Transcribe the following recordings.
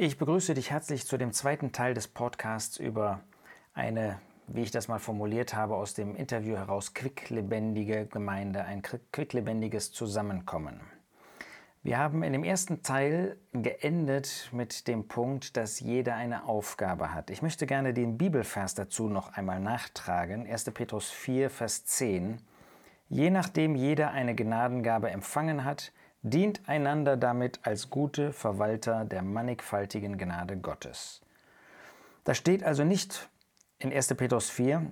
Ich begrüße dich herzlich zu dem zweiten Teil des Podcasts über eine, wie ich das mal formuliert habe, aus dem Interview heraus quicklebendige Gemeinde, ein quicklebendiges Zusammenkommen. Wir haben in dem ersten Teil geendet mit dem Punkt, dass jeder eine Aufgabe hat. Ich möchte gerne den Bibelvers dazu noch einmal nachtragen. 1. Petrus 4, Vers 10. Je nachdem jeder eine Gnadengabe empfangen hat, dient einander damit als gute Verwalter der mannigfaltigen Gnade Gottes. Da steht also nicht in 1. Petrus 4,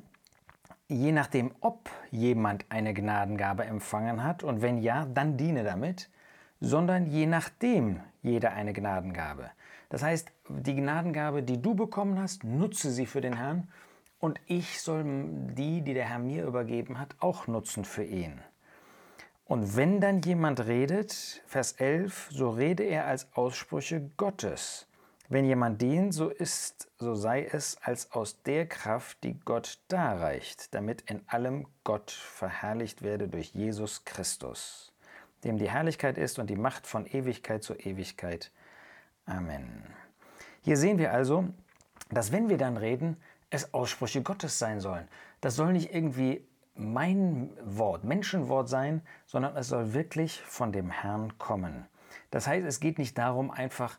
je nachdem, ob jemand eine Gnadengabe empfangen hat und wenn ja, dann diene damit, sondern je nachdem jeder eine Gnadengabe. Das heißt, die Gnadengabe, die du bekommen hast, nutze sie für den Herrn und ich soll die, die der Herr mir übergeben hat, auch nutzen für ihn. Und wenn dann jemand redet, Vers 11, so rede er als Aussprüche Gottes. Wenn jemand dient, so ist, so sei es als aus der Kraft, die Gott darreicht, damit in allem Gott verherrlicht werde durch Jesus Christus, dem die Herrlichkeit ist und die Macht von Ewigkeit zu Ewigkeit. Amen. Hier sehen wir also, dass wenn wir dann reden, es Aussprüche Gottes sein sollen. Das soll nicht irgendwie mein Wort, Menschenwort sein, sondern es soll wirklich von dem Herrn kommen. Das heißt, es geht nicht darum, einfach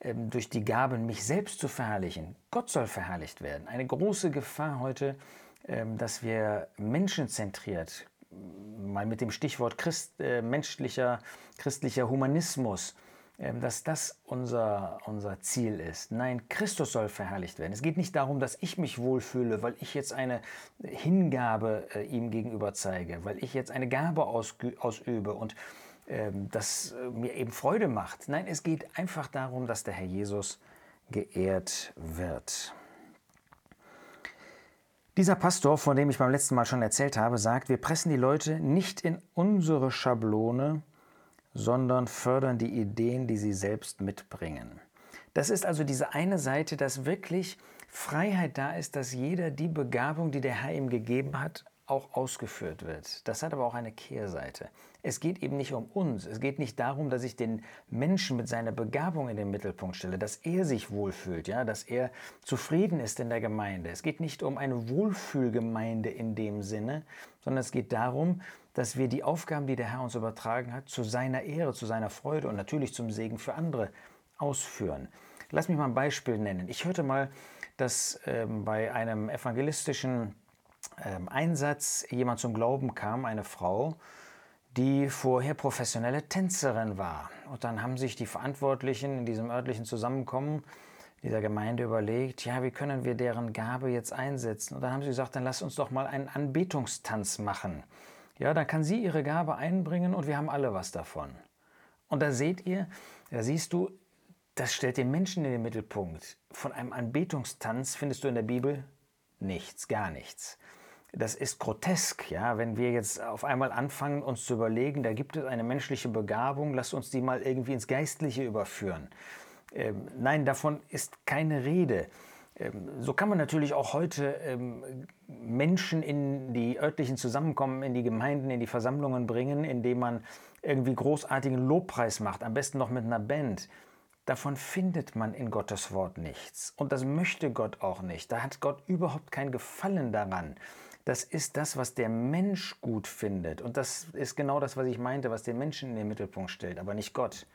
ähm, durch die Gaben mich selbst zu verherrlichen. Gott soll verherrlicht werden. Eine große Gefahr heute, ähm, dass wir menschenzentriert, mal mit dem Stichwort Christ, äh, menschlicher, christlicher Humanismus, dass das unser, unser Ziel ist. Nein, Christus soll verherrlicht werden. Es geht nicht darum, dass ich mich wohlfühle, weil ich jetzt eine Hingabe äh, ihm gegenüber zeige, weil ich jetzt eine Gabe ausübe und ähm, das äh, mir eben Freude macht. Nein, es geht einfach darum, dass der Herr Jesus geehrt wird. Dieser Pastor, von dem ich beim letzten Mal schon erzählt habe, sagt, wir pressen die Leute nicht in unsere Schablone, sondern fördern die Ideen, die sie selbst mitbringen. Das ist also diese eine Seite, dass wirklich Freiheit da ist, dass jeder die Begabung, die der Herr ihm gegeben hat, auch ausgeführt wird. Das hat aber auch eine Kehrseite. Es geht eben nicht um uns. Es geht nicht darum, dass ich den Menschen mit seiner Begabung in den Mittelpunkt stelle, dass er sich wohlfühlt, ja, dass er zufrieden ist in der Gemeinde. Es geht nicht um eine Wohlfühlgemeinde in dem Sinne, sondern es geht darum, dass wir die Aufgaben, die der Herr uns übertragen hat, zu seiner Ehre, zu seiner Freude und natürlich zum Segen für andere ausführen. Lass mich mal ein Beispiel nennen. Ich hörte mal, dass ähm, bei einem evangelistischen ähm, Einsatz jemand zum Glauben kam, eine Frau, die vorher professionelle Tänzerin war. Und dann haben sich die Verantwortlichen in diesem örtlichen Zusammenkommen dieser Gemeinde überlegt, ja, wie können wir deren Gabe jetzt einsetzen? Und dann haben sie gesagt, dann lass uns doch mal einen Anbetungstanz machen. Ja, dann kann sie ihre Gabe einbringen und wir haben alle was davon. Und da seht ihr, da siehst du, das stellt den Menschen in den Mittelpunkt. Von einem Anbetungstanz findest du in der Bibel nichts, gar nichts. Das ist grotesk, ja, wenn wir jetzt auf einmal anfangen, uns zu überlegen, da gibt es eine menschliche Begabung, lass uns die mal irgendwie ins Geistliche überführen. Ähm, nein, davon ist keine Rede. Ähm, so kann man natürlich auch heute ähm, Menschen in die örtlichen Zusammenkommen, in die Gemeinden, in die Versammlungen bringen, indem man irgendwie großartigen Lobpreis macht, am besten noch mit einer Band. Davon findet man in Gottes Wort nichts. Und das möchte Gott auch nicht. Da hat Gott überhaupt kein Gefallen daran. Das ist das, was der Mensch gut findet. Und das ist genau das, was ich meinte, was den Menschen in den Mittelpunkt stellt, aber nicht Gott.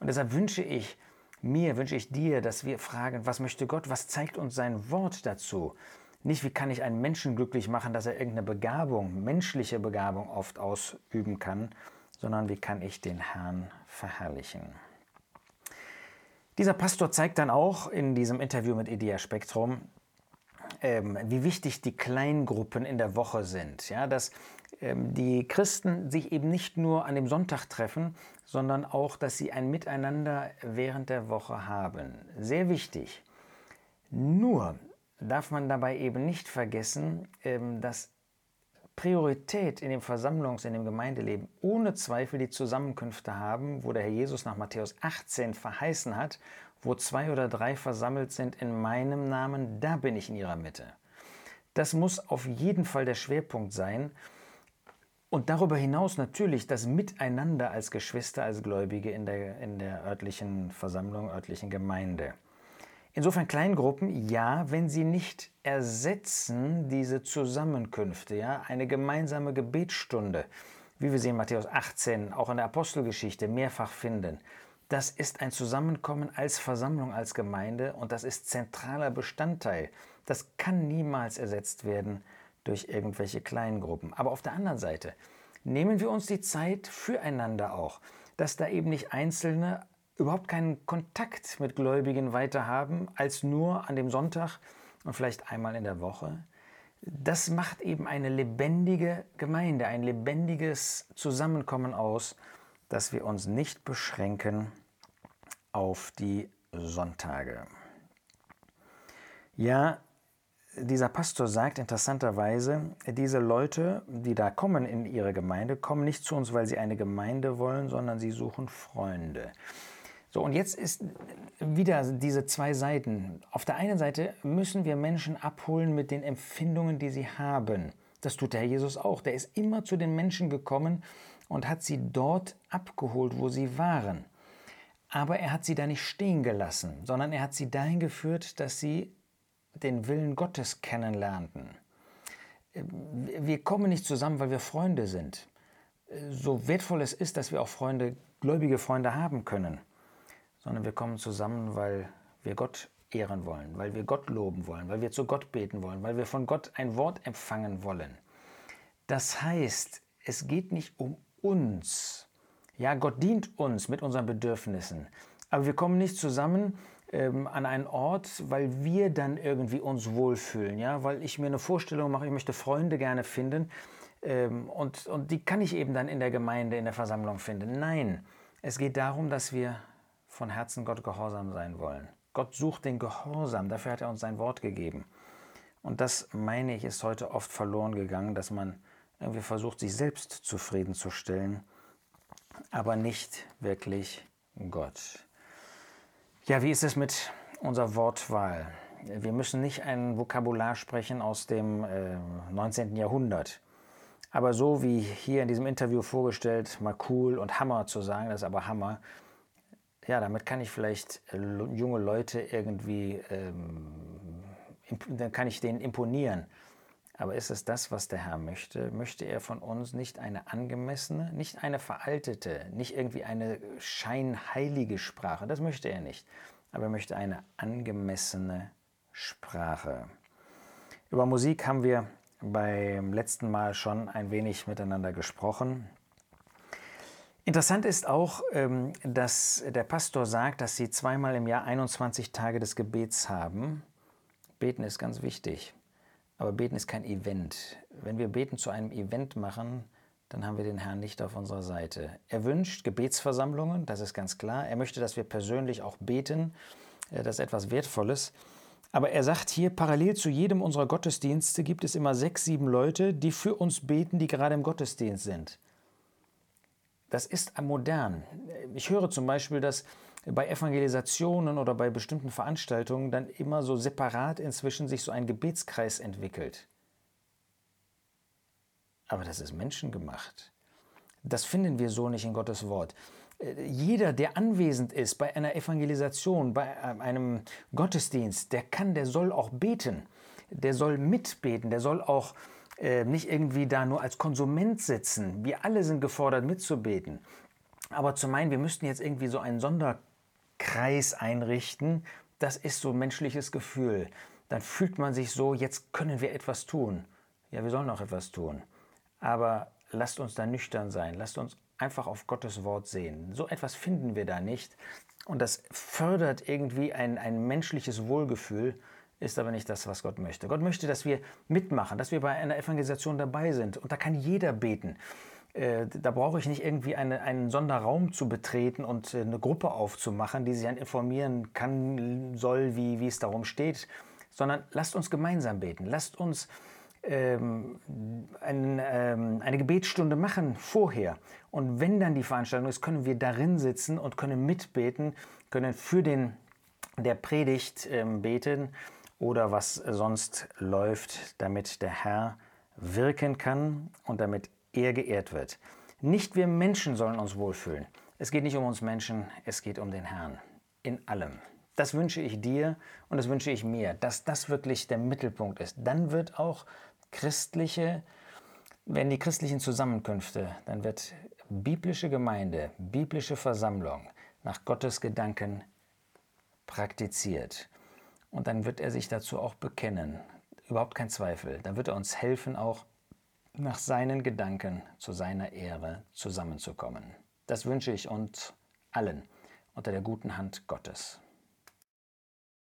Und deshalb wünsche ich mir, wünsche ich dir, dass wir fragen, was möchte Gott, was zeigt uns sein Wort dazu? Nicht, wie kann ich einen Menschen glücklich machen, dass er irgendeine Begabung, menschliche Begabung oft ausüben kann, sondern wie kann ich den Herrn verherrlichen? Dieser Pastor zeigt dann auch in diesem Interview mit Idea Spektrum, ähm, wie wichtig die Kleingruppen in der Woche sind. Ja, dass ähm, die Christen sich eben nicht nur an dem Sonntag treffen, sondern auch, dass sie ein Miteinander während der Woche haben. Sehr wichtig. Nur darf man dabei eben nicht vergessen, ähm, dass Priorität in dem Versammlungs-, in dem Gemeindeleben ohne Zweifel die Zusammenkünfte haben, wo der Herr Jesus nach Matthäus 18 verheißen hat, wo zwei oder drei versammelt sind in meinem Namen, da bin ich in ihrer Mitte. Das muss auf jeden Fall der Schwerpunkt sein. Und darüber hinaus natürlich das Miteinander als Geschwister, als Gläubige in der, in der örtlichen Versammlung, örtlichen Gemeinde. Insofern Kleingruppen, ja, wenn sie nicht ersetzen diese Zusammenkünfte, ja, eine gemeinsame Gebetsstunde, wie wir sie in Matthäus 18, auch in der Apostelgeschichte mehrfach finden. Das ist ein Zusammenkommen als Versammlung, als Gemeinde und das ist zentraler Bestandteil. Das kann niemals ersetzt werden durch irgendwelche Kleingruppen. Aber auf der anderen Seite nehmen wir uns die Zeit füreinander auch, dass da eben nicht Einzelne überhaupt keinen Kontakt mit Gläubigen weiter haben, als nur an dem Sonntag und vielleicht einmal in der Woche. Das macht eben eine lebendige Gemeinde, ein lebendiges Zusammenkommen aus, dass wir uns nicht beschränken auf die Sonntage. Ja, dieser Pastor sagt interessanterweise, diese Leute, die da kommen in ihre Gemeinde, kommen nicht zu uns, weil sie eine Gemeinde wollen, sondern sie suchen Freunde. So, und jetzt ist wieder diese zwei Seiten. Auf der einen Seite müssen wir Menschen abholen mit den Empfindungen, die sie haben. Das tut der Jesus auch. Der ist immer zu den Menschen gekommen und hat sie dort abgeholt, wo sie waren. Aber er hat sie da nicht stehen gelassen, sondern er hat sie dahin geführt, dass sie den Willen Gottes kennenlernten. Wir kommen nicht zusammen, weil wir Freunde sind. So wertvoll es ist, dass wir auch Freunde, gläubige Freunde haben können, sondern wir kommen zusammen, weil wir Gott ehren wollen, weil wir Gott loben wollen, weil wir zu Gott beten wollen, weil wir von Gott ein Wort empfangen wollen. Das heißt, es geht nicht um uns. Ja, Gott dient uns mit unseren Bedürfnissen, aber wir kommen nicht zusammen, ähm, an einen Ort, weil wir dann irgendwie uns wohlfühlen, ja, weil ich mir eine Vorstellung mache, ich möchte Freunde gerne finden ähm, und, und die kann ich eben dann in der Gemeinde, in der Versammlung finden. Nein, es geht darum, dass wir von Herzen Gott gehorsam sein wollen. Gott sucht den Gehorsam, dafür hat er uns sein Wort gegeben. Und das, meine ich, ist heute oft verloren gegangen, dass man irgendwie versucht, sich selbst zufriedenzustellen, aber nicht wirklich Gott. Ja, wie ist es mit unserer Wortwahl? Wir müssen nicht ein Vokabular sprechen aus dem äh, 19. Jahrhundert. Aber so wie hier in diesem Interview vorgestellt, mal cool und Hammer zu sagen, das ist aber Hammer, ja, damit kann ich vielleicht äh, junge Leute irgendwie, ähm, dann kann ich denen imponieren. Aber ist es das, was der Herr möchte? Möchte er von uns nicht eine angemessene, nicht eine veraltete, nicht irgendwie eine scheinheilige Sprache? Das möchte er nicht. Aber er möchte eine angemessene Sprache. Über Musik haben wir beim letzten Mal schon ein wenig miteinander gesprochen. Interessant ist auch, ähm, dass der Pastor sagt, dass sie zweimal im Jahr 21 Tage des Gebets haben. Beten ist ganz wichtig. Aber beten ist kein Event. Wenn wir beten zu einem Event machen, dann haben wir den Herrn nicht auf unserer Seite. Er wünscht Gebetsversammlungen, das ist ganz klar. Er möchte, dass wir persönlich auch beten. Äh, das ist etwas Wertvolles. Aber er sagt hier, parallel zu jedem unserer Gottesdienste gibt es immer sechs, sieben Leute, die für uns beten, die gerade im Gottesdienst sind. Das ist modern. Ich höre zum Beispiel, dass bei Evangelisationen oder bei bestimmten Veranstaltungen dann immer so separat inzwischen sich so ein Gebetskreis entwickelt. Aber das ist menschengemacht. Das finden wir so nicht in Gottes Wort. Äh, jeder, der anwesend ist bei einer Evangelisation, bei äh, einem Gottesdienst, der kann, der soll auch beten. Der soll mitbeten, der soll auch äh, nicht irgendwie da nur als Konsument sitzen. Wir alle sind gefordert mitzubeten. Aber zu meinen, wir müssten jetzt irgendwie so einen Sonder Kreis einrichten, das ist so ein menschliches Gefühl. Dann fühlt man sich so, jetzt können wir etwas tun. Ja, wir sollen auch etwas tun. Aber lasst uns da nüchtern sein. Lasst uns einfach auf Gottes Wort sehen. So etwas finden wir da nicht. Und das fördert irgendwie ein, ein menschliches Wohlgefühl, ist aber nicht das, was Gott möchte. Gott möchte, dass wir mitmachen, dass wir bei einer Evangelisation dabei sind. Und da kann jeder beten. Äh, da brauche ich nicht irgendwie eine, einen Sonderraum zu betreten und äh, eine Gruppe aufzumachen, die sich dann informieren kann, soll, wie, wie es darum steht, sondern lasst uns gemeinsam beten. Lasst uns ähm, ein, ähm, eine Gebetsstunde machen vorher. Und wenn dann die Veranstaltung ist, können wir darin sitzen und können mitbeten, können für den der Predigt ähm, beten oder was sonst läuft, damit der Herr wirken kann und damit er geehrt wird. Nicht wir Menschen sollen uns wohlfühlen. Es geht nicht um uns Menschen, es geht um den Herrn. In allem. Das wünsche ich dir und das wünsche ich mir, dass das wirklich der Mittelpunkt ist. Dann wird auch christliche, wenn die christlichen Zusammenkünfte, dann wird biblische Gemeinde, biblische Versammlung nach Gottes Gedanken praktiziert. Und dann wird er sich dazu auch bekennen. Überhaupt kein Zweifel. Dann wird er uns helfen, auch nach seinen Gedanken zu seiner Ehre zusammenzukommen. Das wünsche ich uns allen unter der guten Hand Gottes.